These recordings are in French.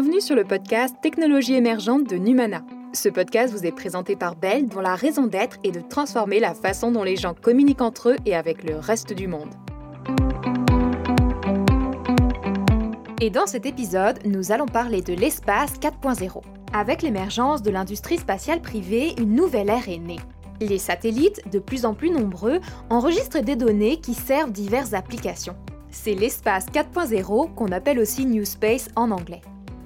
Bienvenue sur le podcast Technologie émergente de Numana. Ce podcast vous est présenté par Bell, dont la raison d'être est de transformer la façon dont les gens communiquent entre eux et avec le reste du monde. Et dans cet épisode, nous allons parler de l'espace 4.0. Avec l'émergence de l'industrie spatiale privée, une nouvelle ère est née. Les satellites, de plus en plus nombreux, enregistrent des données qui servent diverses applications. C'est l'espace 4.0 qu'on appelle aussi New Space en anglais.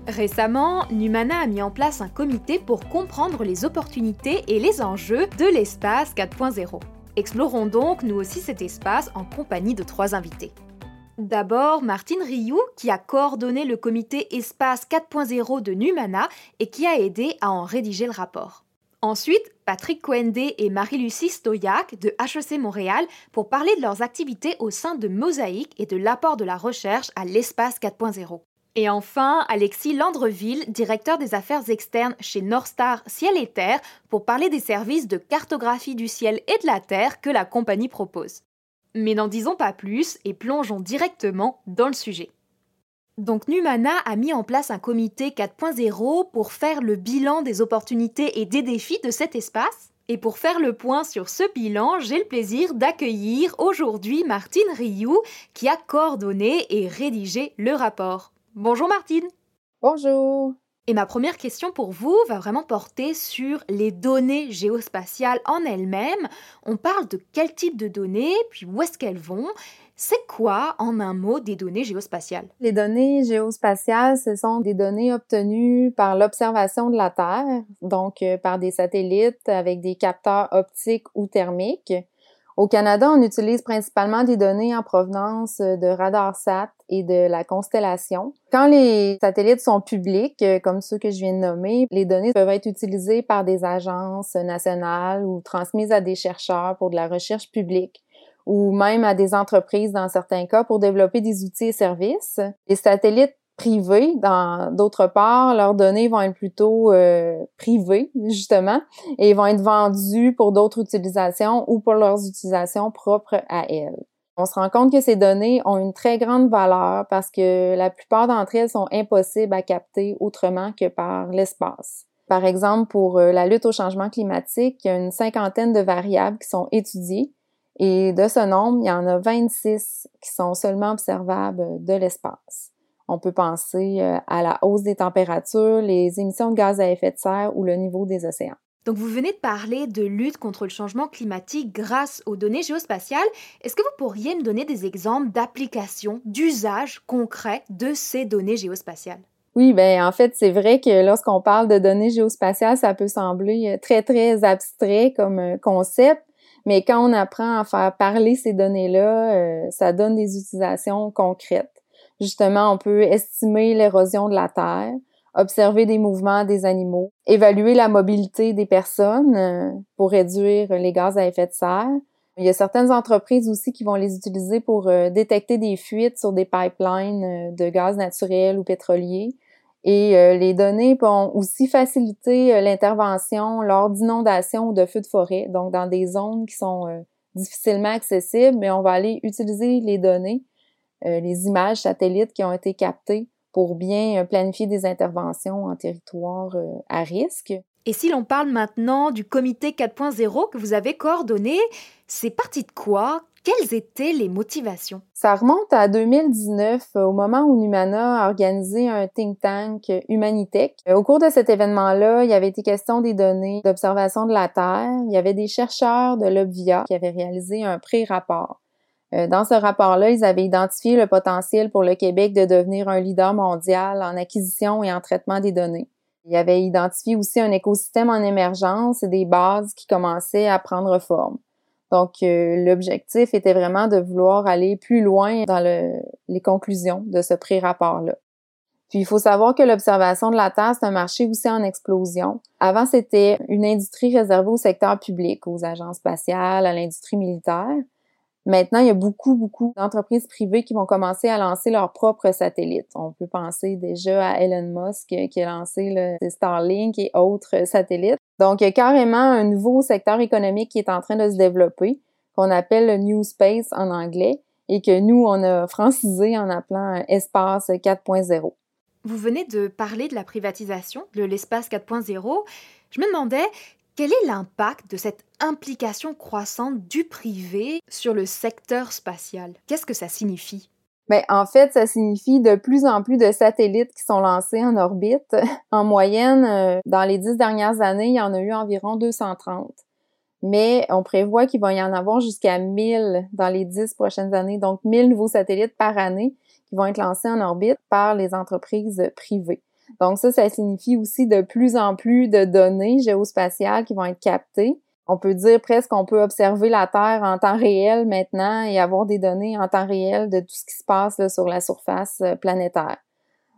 Récemment, Numana a mis en place un comité pour comprendre les opportunités et les enjeux de l'espace 4.0. Explorons donc nous aussi cet espace en compagnie de trois invités. D'abord, Martine Rioux, qui a coordonné le comité Espace 4.0 de Numana et qui a aidé à en rédiger le rapport. Ensuite, Patrick Coendé et Marie-Lucie Stoyac de HEC Montréal pour parler de leurs activités au sein de Mosaïque et de l'apport de la recherche à l'espace 4.0. Et enfin, Alexis Landreville, directeur des affaires externes chez Northstar Ciel et Terre, pour parler des services de cartographie du ciel et de la Terre que la compagnie propose. Mais n'en disons pas plus et plongeons directement dans le sujet. Donc Numana a mis en place un comité 4.0 pour faire le bilan des opportunités et des défis de cet espace. Et pour faire le point sur ce bilan, j'ai le plaisir d'accueillir aujourd'hui Martine Rioux qui a coordonné et rédigé le rapport. Bonjour Martine. Bonjour. Et ma première question pour vous va vraiment porter sur les données géospatiales en elles-mêmes. On parle de quel type de données, puis où est-ce qu'elles vont. C'est quoi, en un mot, des données géospatiales? Les données géospatiales, ce sont des données obtenues par l'observation de la Terre, donc euh, par des satellites avec des capteurs optiques ou thermiques. Au Canada, on utilise principalement des données en provenance euh, de RadarSat et de la constellation. Quand les satellites sont publics, euh, comme ceux que je viens de nommer, les données peuvent être utilisées par des agences nationales ou transmises à des chercheurs pour de la recherche publique ou même à des entreprises dans certains cas pour développer des outils et services. Les satellites privés. Dans d'autre part, leurs données vont être plutôt euh, privées justement et vont être vendues pour d'autres utilisations ou pour leurs utilisations propres à elles. On se rend compte que ces données ont une très grande valeur parce que la plupart d'entre elles sont impossibles à capter autrement que par l'espace. Par exemple, pour euh, la lutte au changement climatique, il y a une cinquantaine de variables qui sont étudiées et de ce nombre, il y en a 26 qui sont seulement observables de l'espace. On peut penser euh, à la hausse des températures, les émissions de gaz à effet de serre ou le niveau des océans. Donc vous venez de parler de lutte contre le changement climatique grâce aux données géospatiales. Est-ce que vous pourriez me donner des exemples d'applications, d'usages concrets de ces données géospatiales? Oui, ben en fait, c'est vrai que lorsqu'on parle de données géospatiales, ça peut sembler euh, très très abstrait comme euh, concept, mais quand on apprend à faire parler ces données-là, ça donne des utilisations concrètes. Justement, on peut estimer l'érosion de la terre, observer des mouvements des animaux, évaluer la mobilité des personnes euh, pour réduire les gaz à effet de serre. Il y a certaines entreprises aussi qui vont les utiliser pour euh, détecter des fuites sur des pipelines euh, de gaz naturel ou pétrolier. Et les données vont aussi faciliter l'intervention lors d'inondations ou de feux de forêt, donc dans des zones qui sont difficilement accessibles, mais on va aller utiliser les données les images satellites qui ont été captées pour bien euh, planifier des interventions en territoire euh, à risque. Et si l'on parle maintenant du comité 4.0 que vous avez coordonné, c'est parti de quoi? Quelles étaient les motivations? Ça remonte à 2019, au moment où Numana a organisé un think tank Humanitech. Au cours de cet événement-là, il y avait été question des données d'observation de la Terre. Il y avait des chercheurs de l'Obvia qui avaient réalisé un pré-rapport. Euh, dans ce rapport-là, ils avaient identifié le potentiel pour le Québec de devenir un leader mondial en acquisition et en traitement des données. Ils avaient identifié aussi un écosystème en émergence et des bases qui commençaient à prendre forme. Donc, euh, l'objectif était vraiment de vouloir aller plus loin dans les conclusions de ce pré-rapport-là. Puis, il faut savoir que l'observation de la Terre, c'est un marché aussi en explosion. Avant, c'était une industrie réservée au secteur public, aux agences spatiales, à l'industrie militaire. Maintenant, il y a beaucoup, beaucoup d'entreprises privées qui vont commencer à lancer leurs propres satellites. On peut penser déjà à Elon Musk qui a lancé le Starlink et autres satellites. Donc, il y a carrément un nouveau secteur économique qui est en train de se développer, qu'on appelle le New Space en anglais, et que nous, on a francisé en appelant Espace 4.0. Vous venez de parler de la privatisation, de l'espace 4.0. Je me demandais quel est l'impact de cette implication croissante du privé sur le secteur spatial? Qu'est-ce que ça signifie? Ben, en fait, ça signifie de plus en plus de satellites qui sont lancés en orbite. En moyenne, euh, dans les dix dernières années, il y en a eu environ 230. Mais on prévoit qu'il va y en avoir jusqu'à 1000 dans les dix prochaines années. Donc, 1000 nouveaux satellites par année qui vont être lancés en orbite par les entreprises privées. Donc ça, ça signifie aussi de plus en plus de données géospatiales qui vont être captées. On peut dire presque qu'on peut observer la Terre en temps réel maintenant et avoir des données en temps réel de tout ce qui se passe sur la surface euh, planétaire.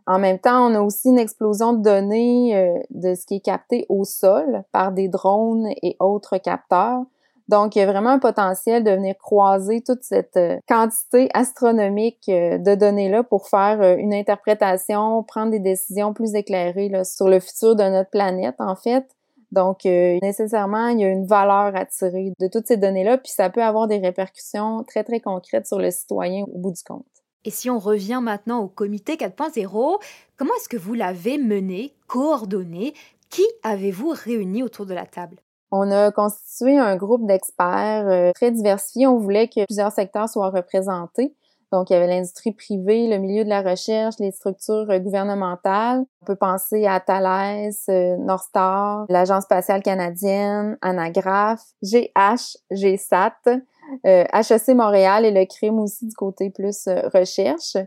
En même temps, on a aussi une explosion de données euh, de ce qui est capté au sol par des drones et autres capteurs. Donc, il y a vraiment un potentiel de venir croiser toute cette euh, quantité astronomique euh, de données-là pour faire euh, une interprétation, prendre des décisions plus éclairées sur le futur de notre planète, en fait. Donc, nécessairement, il y a une valeur à tirer de toutes ces données-là, puis ça peut avoir des répercussions très, très concrètes sur le citoyen au bout du compte. Et si on revient maintenant au comité 4.0, comment est-ce que vous l'avez mené, coordonné? Qui avez-vous réuni autour de la table? On a constitué un groupe d'experts euh, très diversifiés. On voulait que plusieurs secteurs soient représentés. Donc, il y avait l'industrie privée, le milieu de la recherche, les structures euh, gouvernementales. On peut penser à Thales, euh, Northstar, l'Agence spatiale canadienne, Anagraph, GH, GSAT, HEC Montréal et le crime aussi du côté plus recherche.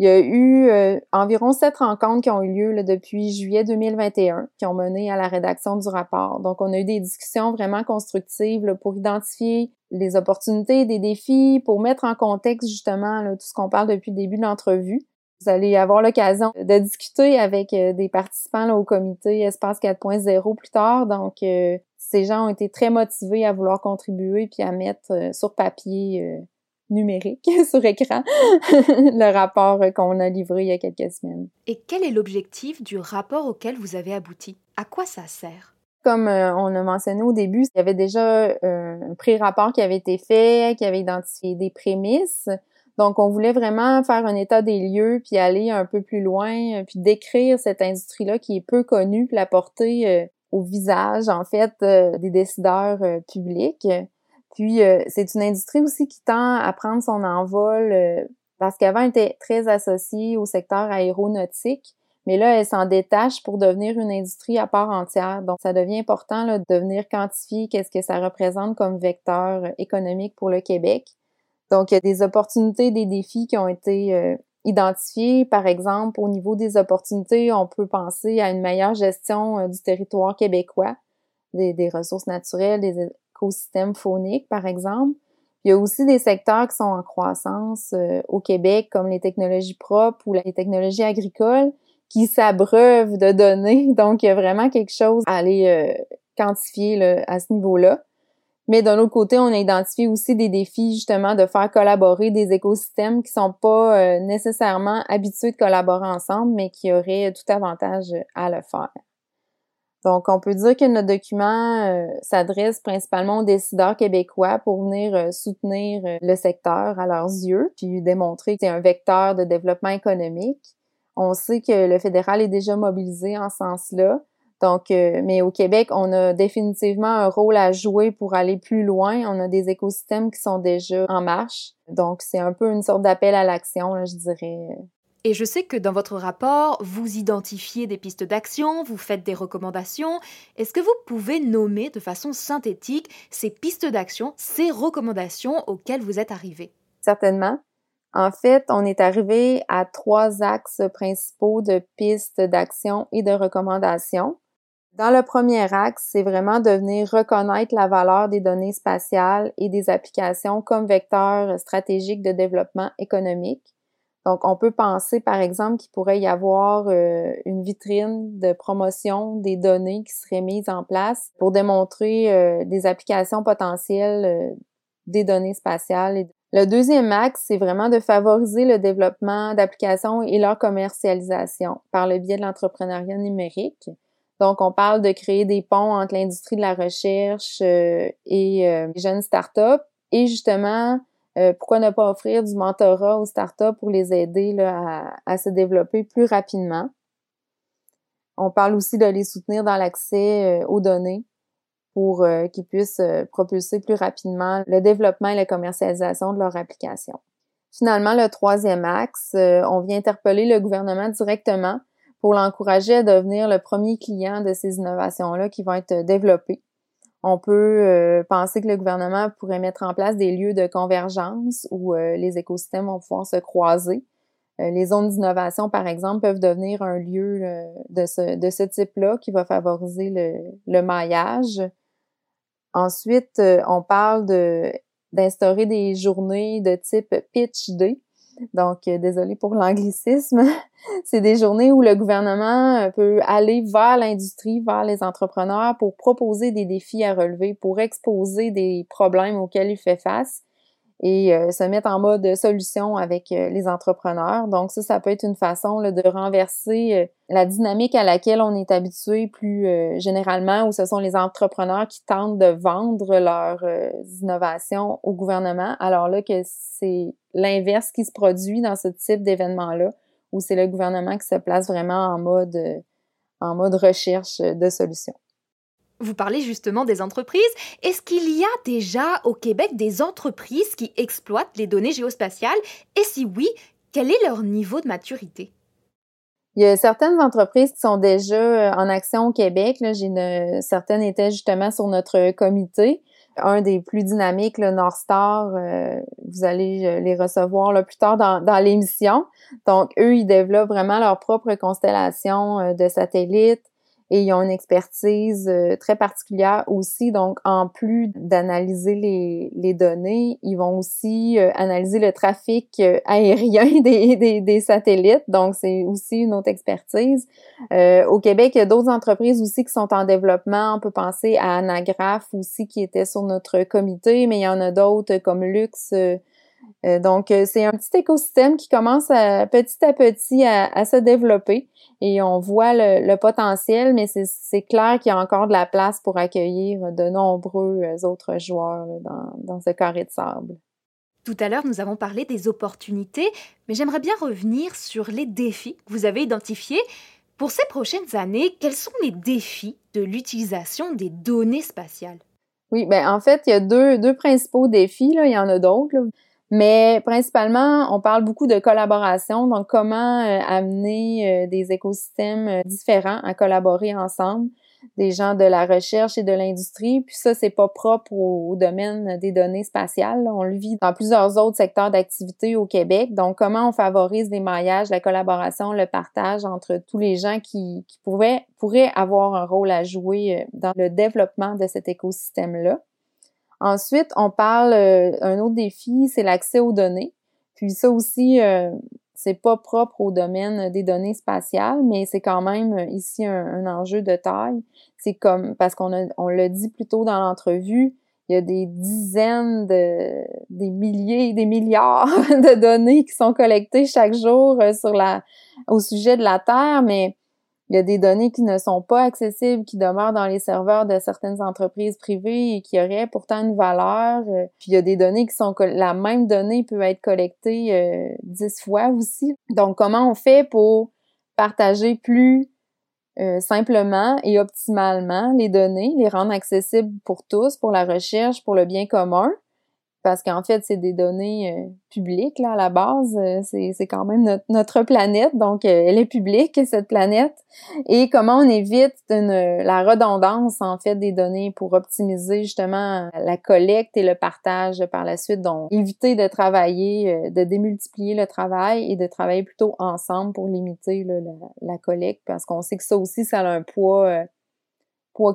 Il y a eu euh, environ sept rencontres qui ont eu lieu là, depuis juillet 2021 qui ont mené à la rédaction du rapport. Donc, on a eu des discussions vraiment constructives pour identifier les opportunités, des défis, pour mettre en contexte justement tout ce qu'on parle depuis le début de l'entrevue. Vous allez avoir l'occasion de discuter avec euh, des participants au comité Espace 4.0 plus tard. Donc, euh, ces gens ont été très motivés à vouloir contribuer puis à mettre sur papier numérique sur écran le rapport qu'on a livré il y a quelques semaines. Et quel est l'objectif du rapport auquel vous avez abouti? À quoi ça sert? Comme euh, on a mentionné au début, il y avait déjà euh, un pré-rapport qui avait été fait, qui avait identifié des prémices. Donc, on voulait vraiment faire un état des lieux, puis aller un peu plus loin, puis décrire cette industrie-là qui est peu connue, puis la porter au visage, en fait, des décideurs publics. Puis euh, c'est une industrie aussi qui tend à prendre son envol euh, parce qu'avant elle était très associée au secteur aéronautique, mais là elle s'en détache pour devenir une industrie à part entière. Donc ça devient important là, de venir quantifier qu'est-ce que ça représente comme vecteur économique pour le Québec. Donc il y a des opportunités, des défis qui ont été euh, identifiés. Par exemple, au niveau des opportunités, on peut penser à une meilleure gestion du territoire québécois, des, des ressources naturelles, des écosystème phonique, par exemple. Il y a aussi des secteurs qui sont en croissance euh, au Québec, comme les technologies propres ou les technologies agricoles, qui s'abreuvent de données. Donc, il y a vraiment quelque chose à aller euh, quantifier à ce niveau-là. Mais d'un autre côté, on a identifié aussi des défis justement de faire collaborer des écosystèmes qui sont pas euh, nécessairement habitués de collaborer ensemble, mais qui auraient tout avantage à le faire. Donc, on peut dire que notre document euh, s'adresse principalement aux décideurs québécois pour venir euh, soutenir euh, le secteur à leurs yeux, puis démontrer que c'est un vecteur de développement économique. On sait que le fédéral est déjà mobilisé en ce sens-là. Donc, mais au Québec, on a définitivement un rôle à jouer pour aller plus loin. On a des écosystèmes qui sont déjà en marche. Donc, c'est un peu une sorte d'appel à l'action, je dirais, et je sais que dans votre rapport, vous identifiez des pistes d'action, vous faites des recommandations. Est-ce que vous pouvez nommer de façon synthétique ces pistes d'action, ces recommandations auxquelles vous êtes arrivé? Certainement. En fait, on est arrivé à trois axes principaux de pistes d'action et de recommandations. Dans le premier axe, c'est vraiment de venir reconnaître la valeur des données spatiales et des applications comme vecteurs stratégiques de développement économique. Donc, on peut penser, par exemple, qu'il pourrait y avoir euh, une vitrine de promotion des données qui serait mise en place pour démontrer euh, des applications potentielles euh, des données spatiales. Le deuxième axe, c'est vraiment de favoriser le développement d'applications et leur commercialisation par le biais de l'entrepreneuriat numérique. Donc, on parle de créer des ponts entre l'industrie de la recherche et les jeunes startups et justement euh, pourquoi ne pas offrir du mentorat aux startups pour les aider à, se développer plus rapidement? On parle aussi de les soutenir dans l'accès aux données pour qu'ils puissent propulser plus rapidement le développement et la commercialisation de leur application. Finalement, le troisième axe, on vient interpeller le gouvernement directement pour l'encourager à devenir le premier client de ces innovations-là qui vont être développées. On peut euh, penser que le gouvernement pourrait mettre en place des lieux de convergence où euh, les écosystèmes vont pouvoir se croiser. Euh, les zones d'innovation, par exemple, peuvent devenir un lieu de ce, de ce type-là qui va favoriser le, maillage. Ensuite, on parle d'instaurer des journées de type pitch day donc, euh, désolé pour l'anglicisme. c'est des journées où le gouvernement euh, peut aller vers l'industrie, vers les entrepreneurs pour proposer des défis à relever, pour exposer des problèmes auxquels il fait face et euh, se mettre en mode solution avec euh, les entrepreneurs. Donc ça, ça peut être une façon de renverser euh, la dynamique à laquelle on est habitué plus généralement, où ce sont les entrepreneurs qui tentent de vendre leurs innovations au gouvernement, alors là que c'est l'inverse qui se produit dans ce type d'événement-là, où c'est le gouvernement qui se place vraiment en mode en mode recherche de solutions. Vous parlez justement des entreprises. Est-ce qu'il y a déjà au Québec des entreprises qui exploitent les données géospatiales? Et si oui, quel est leur niveau de maturité? Il y a certaines entreprises qui sont déjà euh, en action au Québec. Certaines étaient justement sur notre comité. Un des plus dynamiques, le North Star, euh, vous allez euh, les recevoir plus tard dans, dans l'émission. Donc, eux, ils développent vraiment leur propre constellation de satellites et ils ont une expertise euh, très particulière aussi. Donc, en plus d'analyser les, les, données, ils vont aussi euh, analyser le trafic euh, aérien des, des, des, satellites. Donc, c'est aussi une autre expertise. au Québec, il y a d'autres entreprises aussi qui sont en développement. On peut penser à Anagraph aussi qui était sur notre comité, mais il y en a d'autres comme Lux euh, donc, euh, c'est un petit écosystème qui commence à, petit à petit à, se développer et on voit le, potentiel, mais c'est clair qu'il y a encore de la place pour accueillir de nombreux euh, autres joueurs dans, dans ce carré de sable. Tout à l'heure, nous avons parlé des opportunités, mais j'aimerais bien revenir sur les défis que vous avez identifiés. Pour ces prochaines années, quels sont les défis de l'utilisation des données spatiales? Oui, ben en fait, il y a deux, deux principaux défis, là. il y en a d'autres. Mais principalement, on parle beaucoup de collaboration, donc comment euh, amener euh, des écosystèmes euh, différents à collaborer ensemble, des gens de la recherche et de l'industrie. Puis ça, c'est pas propre au, domaine des données spatiales. On le vit dans plusieurs autres secteurs d'activité au Québec. Donc, comment on favorise les maillages, la collaboration, le partage entre tous les gens qui, qui pourraient, pourraient avoir un rôle à jouer dans le développement de cet écosystème-là? Ensuite, on parle, euh, un autre défi, c'est l'accès aux données. Puis ça aussi, euh, c'est pas propre au domaine des données spatiales, mais c'est quand même euh, ici un, enjeu de taille. C'est comme, parce qu'on a, on l'a dit plus tôt dans l'entrevue, il y a des dizaines de, des milliers, des milliards de données qui sont collectées chaque jour sur la, au sujet de la Terre, mais il y a des données qui ne sont pas accessibles, qui demeurent dans les serveurs de certaines entreprises privées et qui auraient pourtant une valeur. Euh, puis il y a des données qui sont la même donnée peut être collectée euh, dix fois aussi. Donc comment on fait pour partager plus euh, simplement et optimalement les données, les rendre accessibles pour tous, pour la recherche, pour le bien commun? Parce qu'en fait, c'est des données euh, publiques là à la base. Euh, c'est quand même notre, planète, donc euh, elle est publique cette planète. Et comment on évite la redondance en fait des données pour optimiser justement la collecte et le partage par la suite. Donc éviter de travailler, de démultiplier le travail et de travailler plutôt ensemble pour limiter la, la, collecte, parce qu'on sait que ça aussi ça a un poids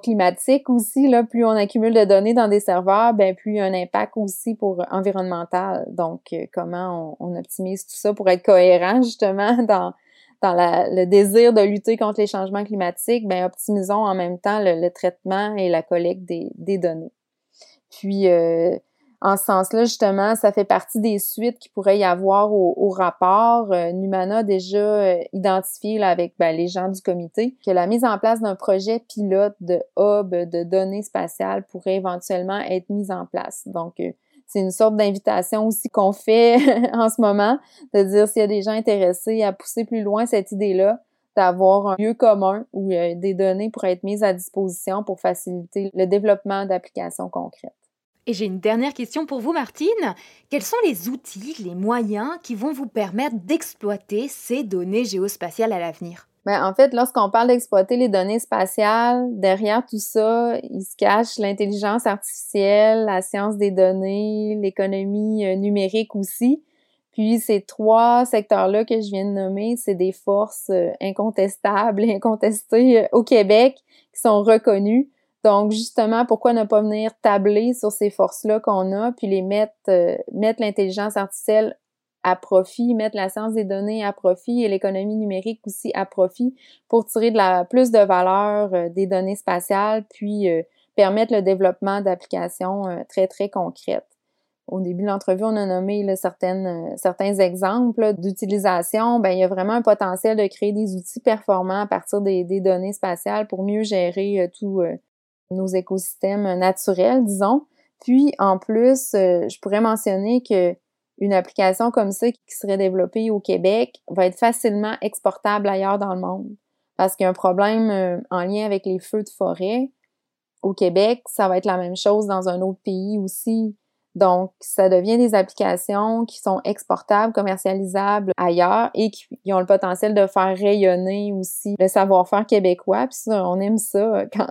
climatique aussi, là, plus on accumule de données dans des serveurs, ben plus il y a un impact aussi pour environnemental. Donc, euh, comment on, optimise tout ça pour être cohérent justement dans dans le désir de lutter contre les changements climatiques, ben optimisons en même temps le, traitement et la collecte des, des données. Puis euh, en ce sens-là, justement, ça fait partie des suites qui pourrait y avoir au, rapport. Euh, Numana a déjà euh, identifié avec ben, les gens du comité que la mise en place d'un projet pilote de hub de données spatiales pourrait éventuellement être mise en place. Donc, euh, c'est une sorte d'invitation aussi qu'on fait en ce moment, de dire s'il y a des gens intéressés à pousser plus loin cette idée-là, d'avoir un lieu commun où des données pourraient être mises à disposition pour faciliter le développement d'applications concrètes. Et j'ai une dernière question pour vous, Martine. Quels sont les outils, les moyens qui vont vous permettre d'exploiter ces données géospatiales à l'avenir? Ben, en fait, lorsqu'on parle d'exploiter les données spatiales, derrière tout ça, il se cache l'intelligence artificielle, la science des données, l'économie euh, numérique aussi. Puis ces trois secteurs-là que je viens de nommer, c'est des forces euh, incontestables et incontestées euh, au Québec qui sont reconnues. Donc justement, pourquoi ne pas venir tabler sur ces forces-là qu'on a, puis les mettre, euh, mettre l'intelligence artificielle à profit, mettre la science des données à profit et l'économie numérique aussi à profit pour tirer de la plus de valeur des données spatiales, puis permettre le développement d'applications très très concrètes. Au début de l'entrevue, on a nommé certaines, euh, certains exemples d'utilisation. Ben, il y a vraiment un potentiel de créer des outils performants à partir des, données spatiales pour mieux gérer euh, euh, nos écosystèmes naturels, disons. Puis, en plus, je pourrais mentionner que une application comme ça qui serait développée au Québec va être facilement exportable ailleurs dans le monde. Parce qu'il y a un problème en lien avec les feux de forêt. Au Québec, ça va être la même chose dans un autre pays aussi. Donc, ça devient des applications qui sont exportables, commercialisables ailleurs et qui ont le potentiel de faire rayonner aussi le savoir-faire québécois. Ça, on aime ça quand,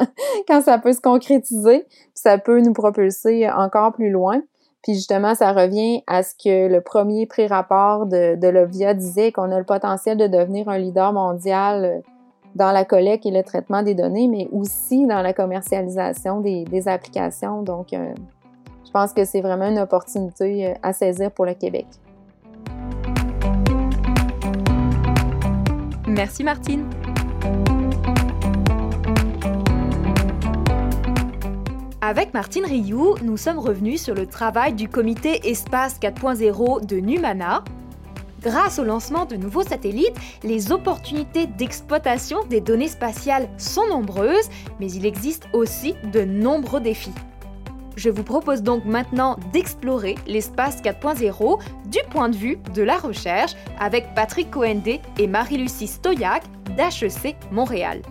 quand ça peut se concrétiser. ça peut nous propulser encore plus loin. Puis justement, ça revient à ce que le premier pré-rapport de, l'OVIA disait qu'on a le potentiel de devenir un leader mondial dans la collecte et le traitement des données, mais aussi dans la commercialisation des, des applications. Donc, euh, je pense que c'est vraiment une opportunité euh, à saisir pour le Québec. Merci Martine. Avec Martine Rioux, nous sommes revenus sur le travail du comité Espace 4.0 de Numana. Grâce au lancement de nouveaux satellites, les opportunités d'exploitation des données spatiales sont nombreuses, mais il existe aussi de nombreux défis. Je vous propose donc maintenant d'explorer l'espace 4.0 du point de vue de la recherche avec Patrick Coendé et Marie-Lucie Stoyac d'HEC Montréal.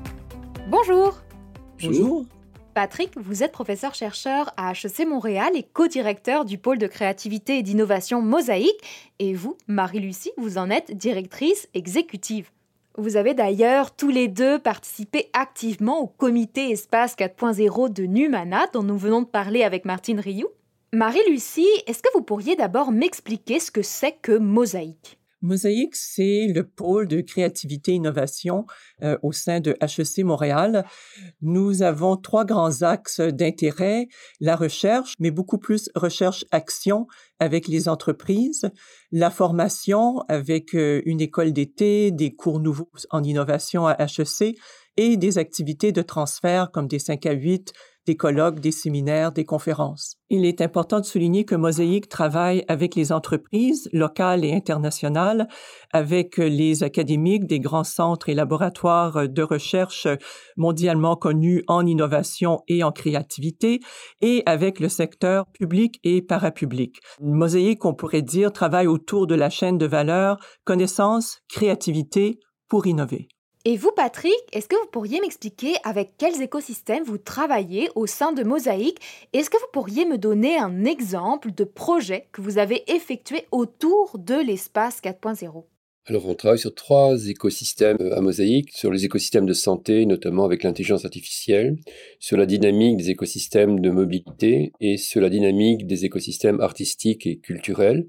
Bonjour Bonjour Patrick, vous êtes professeur-chercheur à HEC Montréal et co-directeur du pôle de créativité et d'innovation Mosaïque. Et vous, Marie-Lucie, vous en êtes directrice exécutive. Vous avez d'ailleurs tous les deux participé activement au comité Espace 4.0 de Numana dont nous venons de parler avec Martine Rioux. Marie-Lucie, est-ce que vous pourriez d'abord m'expliquer ce que c'est que Mosaïque? Mosaïque, c'est le pôle de créativité et innovation euh, au sein de HEC Montréal. Nous avons trois grands axes d'intérêt, la recherche, mais beaucoup plus recherche-action avec les entreprises, la formation avec euh, une école d'été, des cours nouveaux en innovation à HEC et des activités de transfert comme des 5 à 8, des colloques, des séminaires, des conférences. Il est important de souligner que Mosaïque travaille avec les entreprises locales et internationales, avec les académiques des grands centres et laboratoires de recherche mondialement connus en innovation et en créativité, et avec le secteur public et parapublic. Mosaïque, on pourrait dire, travaille autour de la chaîne de valeur connaissance, créativité pour innover. Et vous, Patrick, est-ce que vous pourriez m'expliquer avec quels écosystèmes vous travaillez au sein de Mosaïque? Est-ce que vous pourriez me donner un exemple de projet que vous avez effectué autour de l'espace 4.0 alors, on travaille sur trois écosystèmes euh, à mosaïque, sur les écosystèmes de santé, notamment avec l'intelligence artificielle, sur la dynamique des écosystèmes de mobilité et sur la dynamique des écosystèmes artistiques et culturels.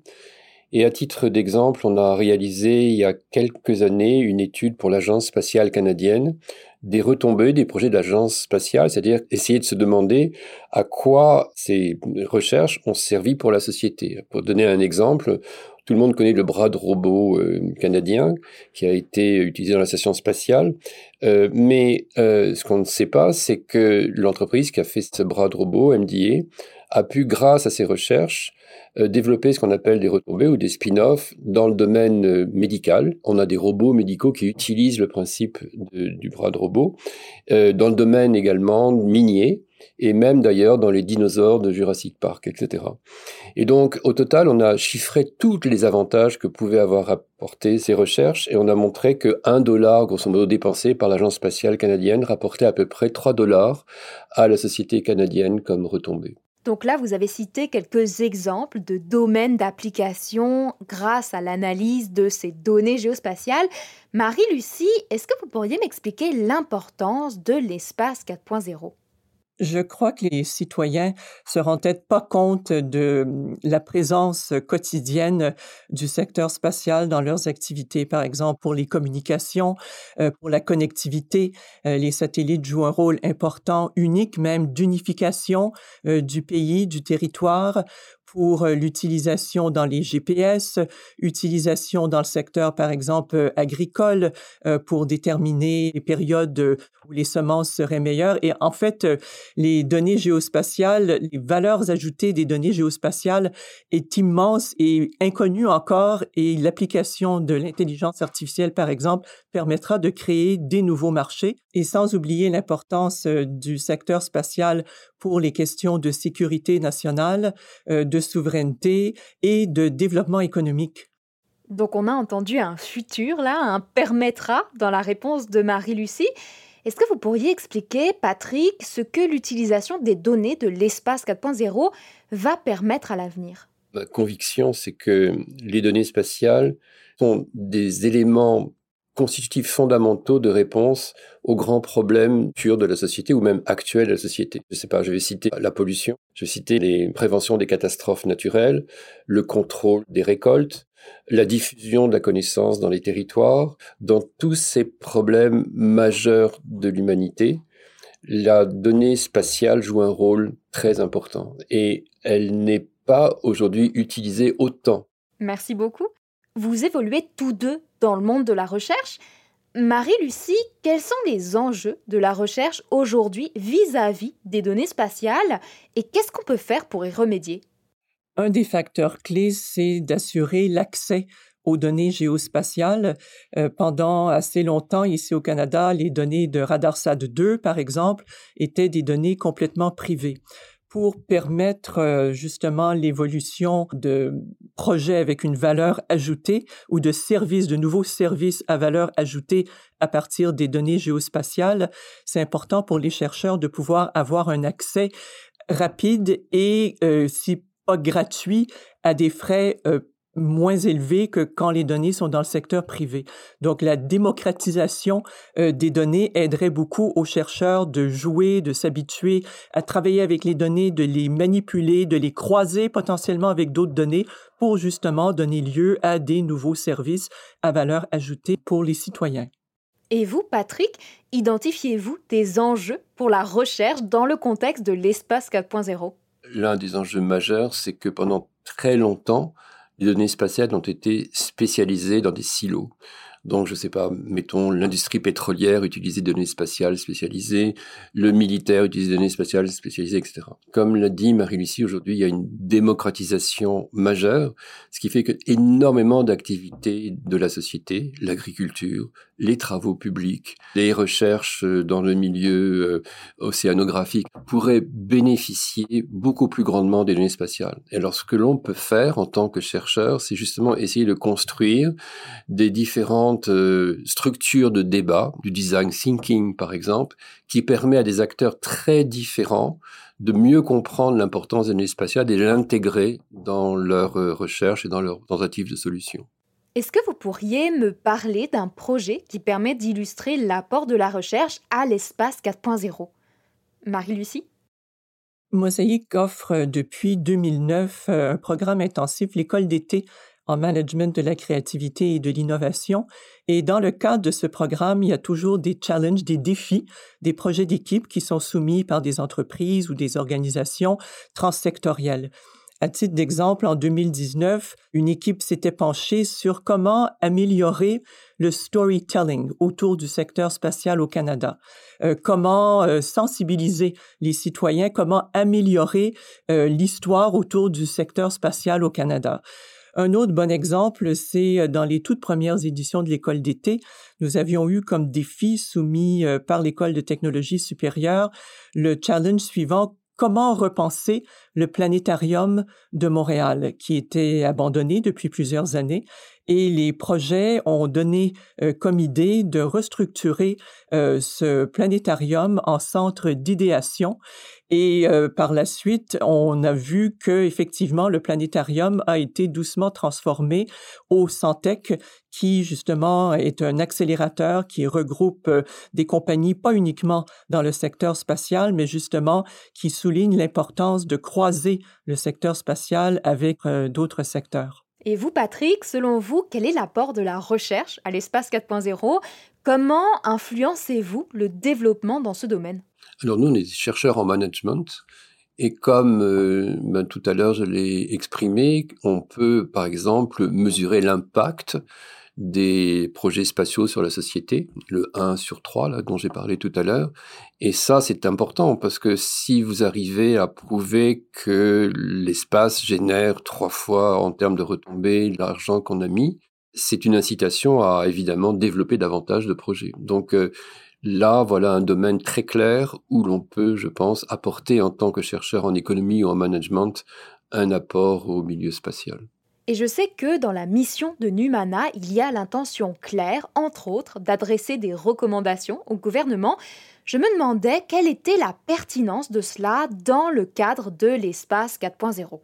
Et à titre d'exemple, on a réalisé il y a quelques années une étude pour l'Agence spatiale canadienne des retombées des projets d'agence spatiale, c'est-à-dire essayer de se demander à quoi ces recherches ont servi pour la société. Pour donner un exemple, tout le monde connaît le bras de robot euh, canadien qui a été utilisé dans la station spatiale, euh, mais euh, ce qu'on ne sait pas, c'est que l'entreprise qui a fait ce bras de robot, MDA, a pu, grâce à ses recherches, développer ce qu'on appelle des retombées ou des spin-offs dans le domaine médical. On a des robots médicaux qui utilisent le principe du bras de robot. Dans le domaine également minier, et même d'ailleurs dans les dinosaures de Jurassic Park, etc. Et donc, au total, on a chiffré tous les avantages que pouvaient avoir apporté ces recherches, et on a montré que 1 dollar, grosso modo, dépensé par l'Agence spatiale canadienne rapportait à peu près 3 dollars à la société canadienne comme retombée. Donc là, vous avez cité quelques exemples de domaines d'application grâce à l'analyse de ces données géospatiales. Marie-Lucie, est-ce que vous pourriez m'expliquer l'importance de l'espace 4.0 je crois que les citoyens se rendent peut-être pas compte de hum, la présence quotidienne du secteur spatial dans leurs activités. Par exemple, pour les communications, euh, pour la connectivité, euh, les satellites jouent un rôle important, unique même, d'unification euh, du pays, du territoire pour euh, l'utilisation dans les GPS, utilisation dans le secteur, par exemple, euh, agricole, euh, pour déterminer les périodes où les semences seraient meilleures. Et en fait, les données géospatiales, les valeurs ajoutées des données géospatiales est immense et inconnue encore. Et l'application de l'intelligence artificielle, par exemple, permettra de créer des nouveaux marchés. Et sans oublier l'importance du secteur spatial pour les questions de sécurité nationale, de souveraineté et de développement économique. Donc on a entendu un futur, là, un permettra dans la réponse de Marie-Lucie. Est-ce que vous pourriez expliquer, Patrick, ce que l'utilisation des données de l'espace 4.0 va permettre à l'avenir? Ma conviction, c'est que les données spatiales sont des éléments constitutifs fondamentaux de réponse aux grands problèmes purs de la société ou même actuels de la société. Je sais pas, je vais citer la pollution, je vais citer les préventions des catastrophes naturelles, le contrôle des récoltes, la diffusion de la connaissance dans les territoires, dans tous ces problèmes majeurs de l'humanité, la donnée spatiale joue un rôle très important et elle n'est pas aujourd'hui utilisée autant. Merci beaucoup. Vous évoluez tous deux dans le monde de la recherche. Marie-Lucie, quels sont les enjeux de la recherche aujourd'hui vis-à-vis des données spatiales et qu'est-ce qu'on peut faire pour y remédier? Un des facteurs clés, c'est d'assurer l'accès aux données géospatiales. Euh, pendant assez longtemps, ici au Canada, les données de RadarSat 2, par exemple, étaient des données complètement privées pour permettre euh, justement l'évolution de projets avec une valeur ajoutée ou de services, de nouveaux services à valeur ajoutée à partir des données géospatiales. C'est important pour les chercheurs de pouvoir avoir un accès rapide et, euh, si pas gratuit, à des frais euh, moins élevé que quand les données sont dans le secteur privé. Donc la démocratisation euh, des données aiderait beaucoup aux chercheurs de jouer, de s'habituer à travailler avec les données, de les manipuler, de les croiser potentiellement avec d'autres données pour justement donner lieu à des nouveaux services à valeur ajoutée pour les citoyens. Et vous, Patrick, identifiez-vous des enjeux pour la recherche dans le contexte de l'espace 4.0 L'un des enjeux majeurs, c'est que pendant très longtemps, les données spatiales ont été spécialisées dans des silos. Donc, je sais pas, mettons, l'industrie pétrolière utilisait des données spatiales spécialisées, le militaire utilisait des données spatiales spécialisées, etc. Comme l'a dit Marie-Lucie, aujourd'hui, il y a une démocratisation majeure, ce qui fait que énormément d'activités de la société, l'agriculture, les travaux publics, les recherches dans le milieu euh, océanographique pourraient bénéficier beaucoup plus grandement des données spatiales. Et alors, ce que l'on peut faire en tant que chercheur, c'est justement essayer de construire des différents euh, structure de débat, du design thinking par exemple, qui permet à des acteurs très différents de mieux comprendre l'importance des données spatiales et de l'intégrer dans leurs euh, recherches et dans leurs tentatives de solutions. Est-ce que vous pourriez me parler d'un projet qui permet d'illustrer l'apport de la recherche à l'espace 4.0 Marie-Lucie? Mosaïque offre depuis 2009 euh, un programme intensif, l'école d'été en management de la créativité et de l'innovation. Et dans le cadre de ce programme, il y a toujours des challenges, des défis, des projets d'équipe qui sont soumis par des entreprises ou des organisations transsectorielles. À titre d'exemple, en 2019, une équipe s'était penchée sur comment améliorer le storytelling autour du secteur spatial au Canada, euh, comment euh, sensibiliser les citoyens, comment améliorer euh, l'histoire autour du secteur spatial au Canada. Un autre bon exemple, c'est euh, dans les toutes premières éditions de l'école d'été, nous avions eu comme défi soumis euh, par l'école de technologie supérieure le challenge suivant comment repenser le planétarium de Montréal qui était abandonné depuis plusieurs années et les projets ont donné euh, comme idée de restructurer euh, ce planétarium en centre d'idéation et euh, par la suite, on a vu que effectivement le planétarium a été doucement transformé au Santec, qui justement est un accélérateur qui regroupe des compagnies pas uniquement dans le secteur spatial, mais justement qui souligne l'importance de croiser le secteur spatial avec d'autres secteurs. Et vous, Patrick, selon vous, quel est l'apport de la recherche à l'espace 4.0 Comment influencez-vous le développement dans ce domaine? Alors nous, on est chercheurs en management. Et comme euh, ben, tout à l'heure je l'ai exprimé, on peut par exemple mesurer l'impact des projets spatiaux sur la société, le 1 sur 3 là, dont j'ai parlé tout à l'heure. Et ça, c'est important parce que si vous arrivez à prouver que l'espace génère trois fois en termes de retombées l'argent qu'on a mis, c'est une incitation à évidemment développer davantage de projets. Donc euh, là, voilà un domaine très clair où l'on peut, je pense, apporter en tant que chercheur en économie ou en management un apport au milieu spatial. Et je sais que dans la mission de Numana, il y a l'intention claire, entre autres, d'adresser des recommandations au gouvernement. Je me demandais quelle était la pertinence de cela dans le cadre de l'espace 4.0.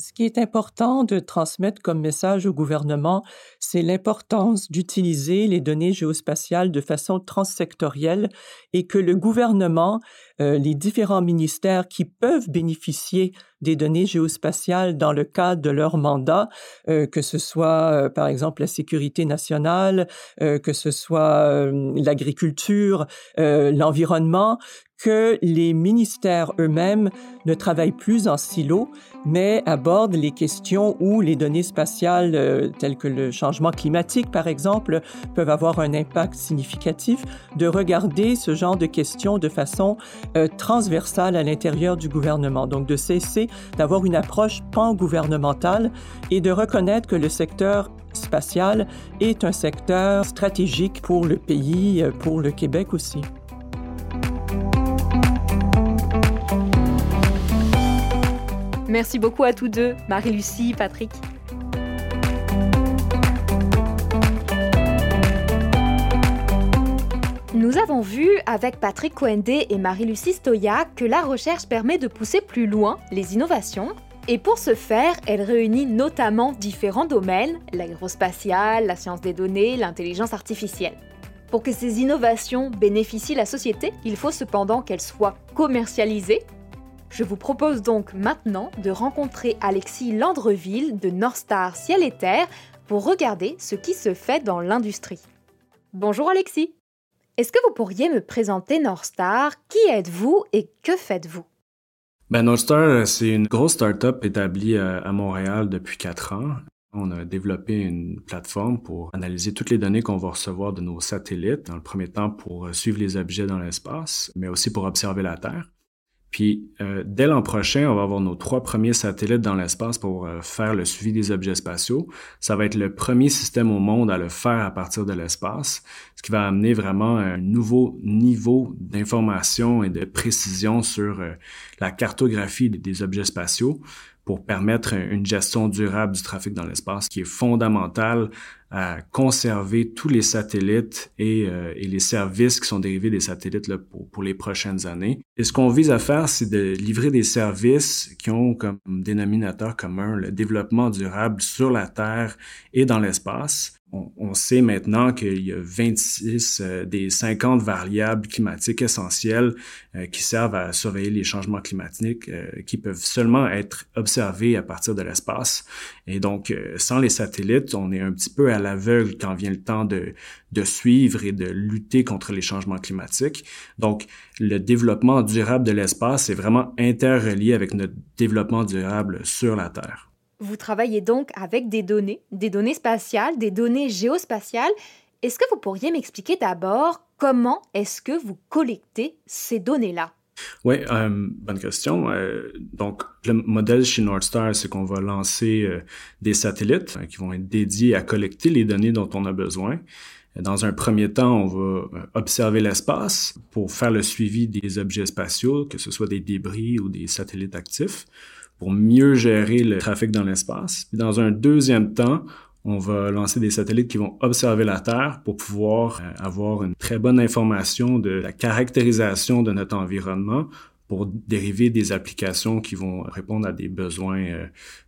Ce qui est important de transmettre comme message au gouvernement, c'est l'importance d'utiliser les données géospatiales de façon transsectorielle et que le gouvernement, euh, les différents ministères qui peuvent bénéficier des données géospatiales dans le cadre de leur mandat, euh, que ce soit euh, par exemple la sécurité nationale, que ce soit l'agriculture, l'environnement, que les ministères eux-mêmes ne travaillent plus en silo, mais abordent les questions où les données spatiales, euh, telles que le changement climatique, par exemple, peuvent avoir un impact significatif, de regarder ce genre de questions de façon euh, transversale à l'intérieur du gouvernement. Donc, de cesser d'avoir une approche pan-gouvernementale et de reconnaître que le secteur spatial est un secteur stratégique pour le pays, euh, pour le Québec aussi. Merci beaucoup à tous deux, Marie-Lucie, Patrick. Nous avons vu avec Patrick Coendé et Marie-Lucie Stoya que la recherche permet de pousser plus loin les innovations. Et pour ce faire, elle réunit notamment différents domaines, l'aérospatiale, la science des données, l'intelligence artificielle. Pour que ces innovations bénéficient la société, il faut cependant qu'elles soient commercialisées je vous propose donc maintenant de rencontrer Alexis Landreville de Northstar Ciel et Terre pour regarder ce qui se fait dans l'industrie. Bonjour Alexis. Est-ce que vous pourriez me présenter Northstar? Qui êtes-vous et que faites-vous? Ben, Northstar, c'est une grosse start-up établie à Montréal depuis quatre ans. On a développé une plateforme pour analyser toutes les données qu'on va recevoir de nos satellites, dans le premier temps pour suivre les objets dans l'espace, mais aussi pour observer la Terre. Puis, euh, dès l'an prochain, on va avoir nos trois premiers satellites dans l'espace pour euh, faire le suivi des objets spatiaux. Ça va être le premier système au monde à le faire à partir de l'espace, ce qui va amener vraiment un nouveau niveau d'information et de précision sur euh, la cartographie des objets spatiaux pour permettre une gestion durable du trafic dans l'espace qui est fondamentale à conserver tous les satellites et, euh, et, les services qui sont dérivés des satellites pour, pour, les prochaines années. Et ce qu'on vise à faire, c'est de livrer des services qui ont comme dénominateur commun le développement durable sur la Terre et dans l'espace on, sait maintenant qu'il y a 26 euh, des 50 variables climatiques essentielles euh, qui servent à surveiller les changements climatiques euh, qui peuvent seulement être observés à partir de l'espace. Et donc, sans les satellites, on est un petit peu à l'aveugle quand vient le temps de, de suivre et de lutter contre les changements climatiques. Donc, le développement durable de l'espace est vraiment interrelié avec notre développement durable sur la Terre. Vous travaillez donc avec des données, des données spatiales, des données géospatiales. Est-ce que vous pourriez m'expliquer d'abord comment est-ce que vous collectez ces données-là? Oui, euh, bonne question. Euh, donc, le modèle chez Northstar, c'est qu'on va lancer euh, des satellites qui vont être dédiés à collecter les données dont on a besoin. Dans un premier temps, on va observer l'espace pour faire le suivi des objets spatiaux, que ce soit des débris ou des satellites actifs, pour mieux gérer le trafic dans l'espace. Dans un deuxième temps, on va lancer des satellites qui vont observer la Terre pour pouvoir euh, avoir une très bonne information de la caractérisation de notre environnement pour dériver des applications qui vont répondre à des besoins euh,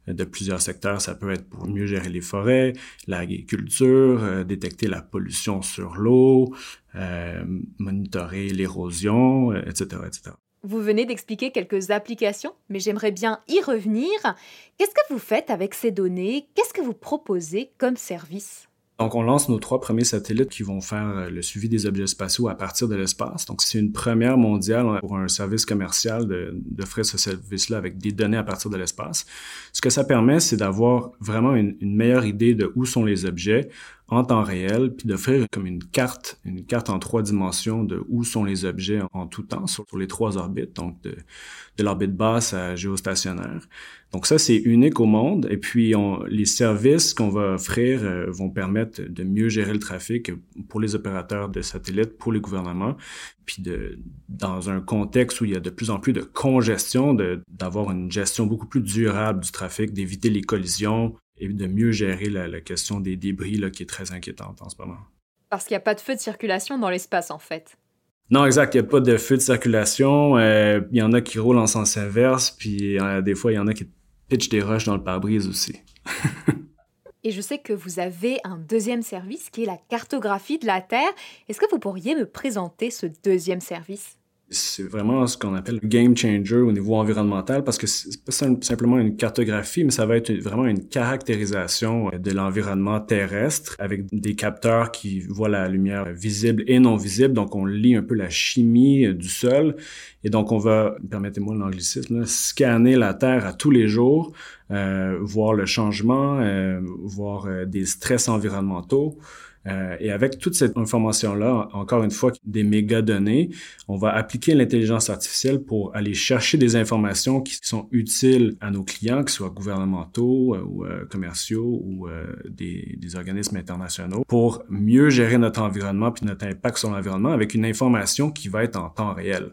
de plusieurs secteurs. Ça peut être pour mieux gérer les forêts, l'agriculture, euh, détecter la pollution sur l'eau, monitorer l'érosion, etc., etc. Vous venez d'expliquer quelques applications, mais j'aimerais bien y revenir. Qu'est-ce que vous faites avec ces données? Qu'est-ce que vous proposez comme service? Donc, on lance nos trois premiers satellites qui vont faire euh, le suivi des objets spatiaux à partir de l'espace. Donc, c'est une première mondiale pour un service commercial d'offrir ce service-là avec des données à partir de l'espace. Ce que ça permet, c'est d'avoir vraiment une, une, meilleure idée de où sont les objets, en temps réel, puis d'offrir comme une carte, une carte en trois dimensions de où sont les objets en, tout temps sur, les trois orbites, donc de, de l'orbite basse à géostationnaire. Donc ça, c'est unique au monde. Et puis, on, les services qu'on va offrir euh, vont permettre de mieux gérer le trafic pour les opérateurs de satellites, pour les gouvernements, puis de, dans un contexte où il y a de plus en plus de congestion, d'avoir une gestion beaucoup plus durable du trafic, d'éviter les collisions, et de mieux gérer la, question des débris là, qui est très inquiétante en ce moment. Parce qu'il n'y a pas de feu de circulation dans l'espace en fait. Non, exact. Il n'y a pas de feu de circulation. Euh, il y en a qui roulent en sens inverse, puis euh, des fois, il y en a qui pitchent des roches dans le pare-brise aussi. Et je sais que vous avez un deuxième service qui est la cartographie de la Terre. Est-ce que vous pourriez me présenter ce deuxième service? C'est vraiment ce qu'on appelle game changer au niveau environnemental parce que c'est pas simplement une cartographie, mais ça va être vraiment une caractérisation de l'environnement terrestre avec des capteurs qui voient la lumière visible et non visible. Donc, on lit un peu la chimie du sol et donc on va, permettez-moi l'anglicisme, scanner la Terre à tous les jours, euh, voir le changement, euh, voir euh, des stress environnementaux. Euh, et avec toute cette information-là, encore une fois, des méga données, on va appliquer l'intelligence artificielle pour aller chercher des informations qui sont utiles à nos clients, que ce soit gouvernementaux euh, ou euh, commerciaux ou des, organismes internationaux, pour mieux gérer notre environnement puis notre impact sur l'environnement avec une information qui va être en temps réel.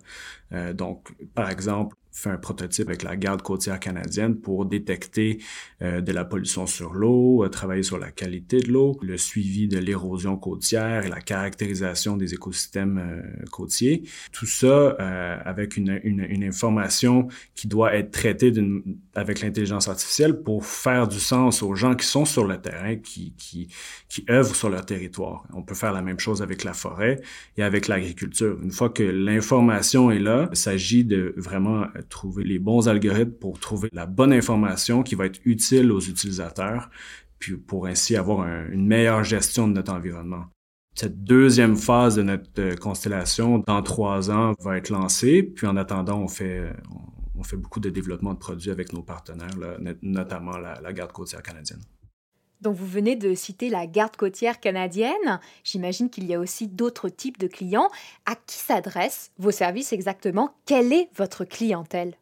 donc, par exemple, fait un prototype avec la garde côtière canadienne pour détecter euh, de la pollution sur l'eau, euh, travailler sur la qualité de l'eau, le suivi de l'érosion côtière et la caractérisation des écosystèmes euh, côtiers. Tout ça avec une, une, une, information qui doit être traitée avec l'intelligence artificielle pour faire du sens aux gens qui sont sur le terrain, qui, qui, qui œuvrent sur leur territoire. On peut faire la même chose avec la forêt et avec l'agriculture. Une fois que l'information est là, il s'agit de vraiment trouver les bons algorithmes pour trouver la bonne information qui va être utile aux utilisateurs, puis pour ainsi avoir une meilleure gestion de notre environnement. Cette deuxième phase de notre euh, constellation, dans trois ans, va être lancée. Puis en attendant, on fait, on fait beaucoup de développement de produits avec nos partenaires, notamment la, la Garde côtière canadienne. Donc vous venez de citer la garde côtière canadienne. J'imagine qu'il y a aussi d'autres types de clients. À qui s'adressent vos services exactement? Quelle est votre clientèle?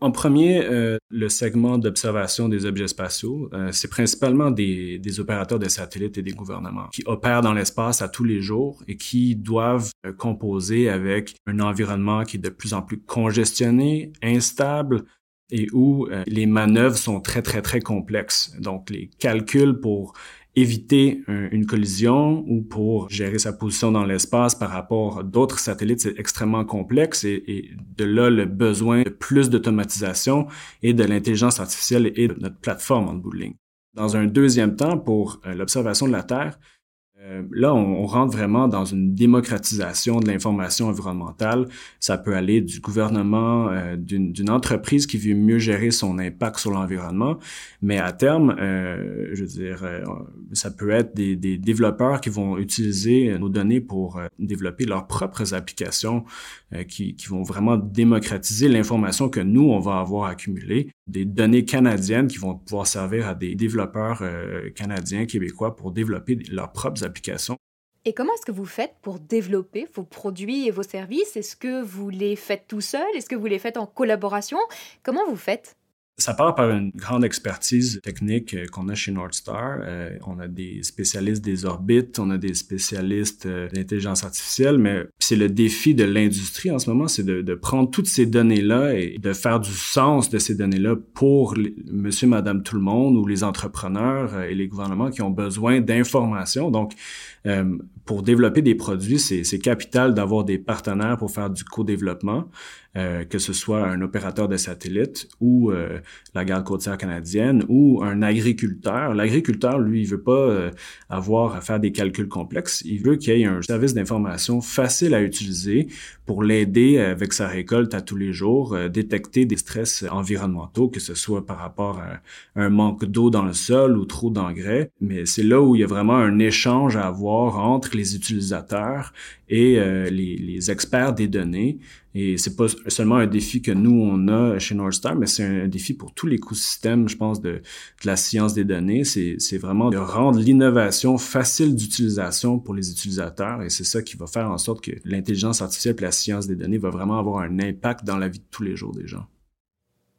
En premier, euh, le segment d'observation des objets spatiaux, euh, c'est principalement des, opérateurs de satellites et des gouvernements qui opèrent dans l'espace à tous les jours et qui doivent euh, composer avec un environnement qui est de plus en plus congestionné, instable, et où euh, les manœuvres sont très, très, très complexes. Donc, les calculs pour éviter une collision ou pour gérer sa position dans l'espace par rapport à d'autres satellites, c'est extrêmement complexe et, de là le besoin de plus d'automatisation et de l'intelligence artificielle et de notre plateforme en bout. Dans un deuxième temps, pour euh, l'observation de la Terre, euh, là, on, rentre vraiment dans une démocratisation de l'information environnementale. Ça peut aller du gouvernement, euh, d'une entreprise qui veut mieux gérer son impact sur l'environnement, mais à terme, euh, je veux dire, ça peut être des, des, développeurs qui vont utiliser nos données pour développer leurs propres applications qui, qui vont vraiment démocratiser l'information que nous, on va avoir accumulée, des données canadiennes qui vont pouvoir servir à des développeurs canadiens, québécois pour développer leurs propres applications Et comment est-ce que vous faites pour développer vos produits et vos services? Est-ce que vous les faites tout seul? Est-ce que vous les faites en collaboration? Comment vous faites? Ça part par une grande expertise technique euh, qu'on a chez Northstar. Euh, on a des spécialistes des orbites, on a des spécialistes euh, d'intelligence artificielle, mais c'est le défi de l'industrie en ce moment, c'est de, de, prendre toutes ces données-là et de faire du sens de ces données-là pour monsieur, madame, tout le monde ou les entrepreneurs et les gouvernements qui ont besoin d'informations. Donc, pour développer des produits, c'est capital d'avoir des partenaires pour faire du co-développement. Euh, que ce soit un opérateur de satellite ou euh, la garde côtière canadienne ou un agriculteur. L'agriculteur, lui, il veut pas euh, avoir à faire des calculs complexes. Il veut qu'il y ait un service d'information facile à utiliser pour l'aider avec sa récolte à tous les jours, détecter des stress environnementaux, que ce soit par rapport à un manque d'eau dans le sol ou trop d'engrais. Mais c'est là où il y a vraiment un échange à avoir entre les utilisateurs et les, les experts des données et c'est pas seulement un défi que nous, on a chez Northstar, mais c'est un, défi pour tout l'écosystème, je pense, de, de, la science des données. C'est vraiment de rendre l'innovation facile d'utilisation pour les utilisateurs. Et c'est ça qui va faire en sorte que l'intelligence artificielle et la science des données va vraiment avoir un impact dans la vie de tous les jours des gens.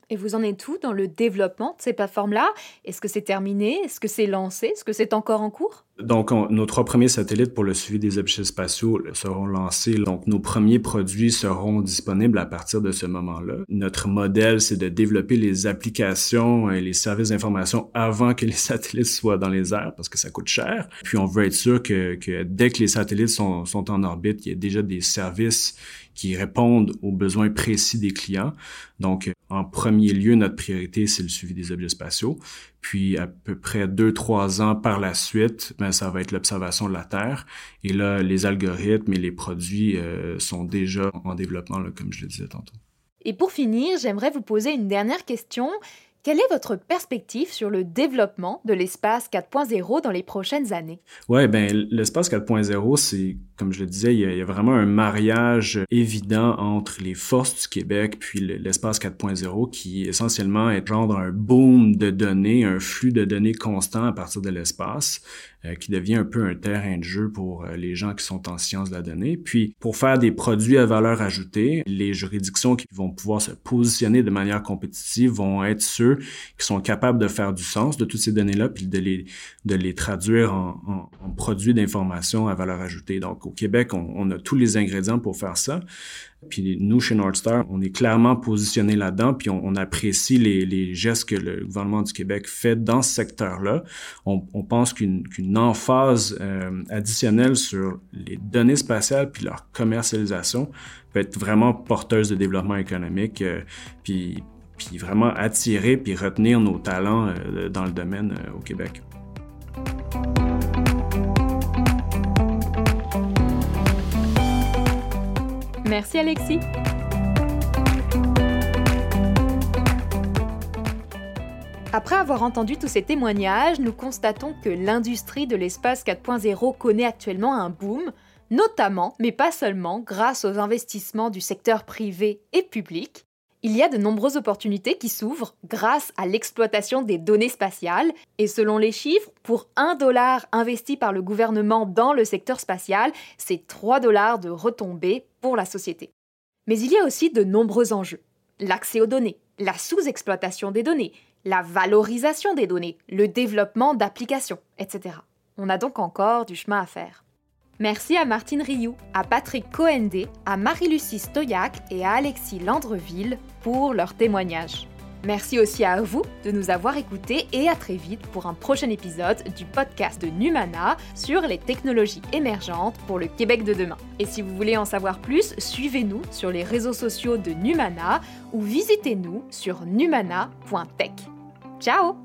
Et vous en êtes où dans le développement de ces plateformes-là? Est-ce que c'est terminé? Est-ce que c'est lancé? Est-ce que c'est encore en cours? Donc, nos trois premiers satellites pour le suivi des objets spatiaux seront lancés. Donc, nos premiers produits seront disponibles à partir de ce moment-là. Notre modèle, c'est de développer les applications et les services d'information avant que les satellites soient dans les airs parce que ça coûte cher. Puis, on veut être sûr que, dès que les satellites sont en orbite, il y a déjà des services qui répondent aux besoins précis des clients. Donc, en premier lieu, notre priorité, c'est le suivi des objets spatiaux. Puis, à peu près deux, trois ans par la suite, ben, ça va être l'observation de la Terre. Et là, les algorithmes et les produits euh, sont déjà en développement, là, comme je le disais tantôt. Et pour finir, j'aimerais vous poser une dernière question. Quelle est votre perspective sur le développement de l'espace 4.0 dans les prochaines années? Oui, ben l'espace 4.0, c'est, comme je le disais, il y, a, vraiment un mariage évident entre les forces du Québec puis l'espace 4.0 qui essentiellement est genre un boom de données, un flux de données constant à partir de l'espace. Euh, qui devient un peu un terrain de jeu pour euh, les gens qui sont en sciences de la donnée. Puis, pour faire des produits à valeur ajoutée, les juridictions qui vont pouvoir se positionner de manière compétitive vont être ceux qui sont capables de faire du sens de toutes ces données-là, puis de les, de les traduire en, produits d'information à valeur ajoutée. Donc, au Québec, on a tous les ingrédients pour faire ça. Puis nous, chez Northstar, on est clairement positionné là-dedans, puis on, apprécie les, gestes que le gouvernement du Québec fait dans ce secteur-là. On, pense qu'une emphase euh, additionnelle sur les données spatiales puis leur commercialisation peut être vraiment porteuse de développement économique, euh, puis, puis vraiment attirer puis retenir nos talents euh, dans le domaine au Québec. Merci Alexis. Après avoir entendu tous ces témoignages, nous constatons que l'industrie de l'espace 4.0 connaît actuellement un boom, notamment, mais pas seulement, grâce aux investissements du secteur privé et public. Il y a de nombreuses opportunités qui s'ouvrent grâce à l'exploitation des données spatiales, et selon les chiffres, pour 1 dollar investi par le gouvernement dans le secteur spatial, c'est 3 dollars de retombées pour la société. Mais il y a aussi de nombreux enjeux. L'accès aux données, la sous-exploitation des données, la valorisation des données, le développement d'applications, etc. On a donc encore du chemin à faire. Merci à Martine Rioux, à Patrick Cohendé, à Marie-Lucie Stoyac et à Alexis Landreville pour leurs témoignages. Merci aussi à vous de nous avoir écoutés et à très vite pour un prochain épisode du podcast de Numana sur les technologies émergentes pour le Québec de demain. Et si vous voulez en savoir plus, suivez-nous sur les réseaux sociaux de Numana ou visitez-nous sur numana.tech. Ciao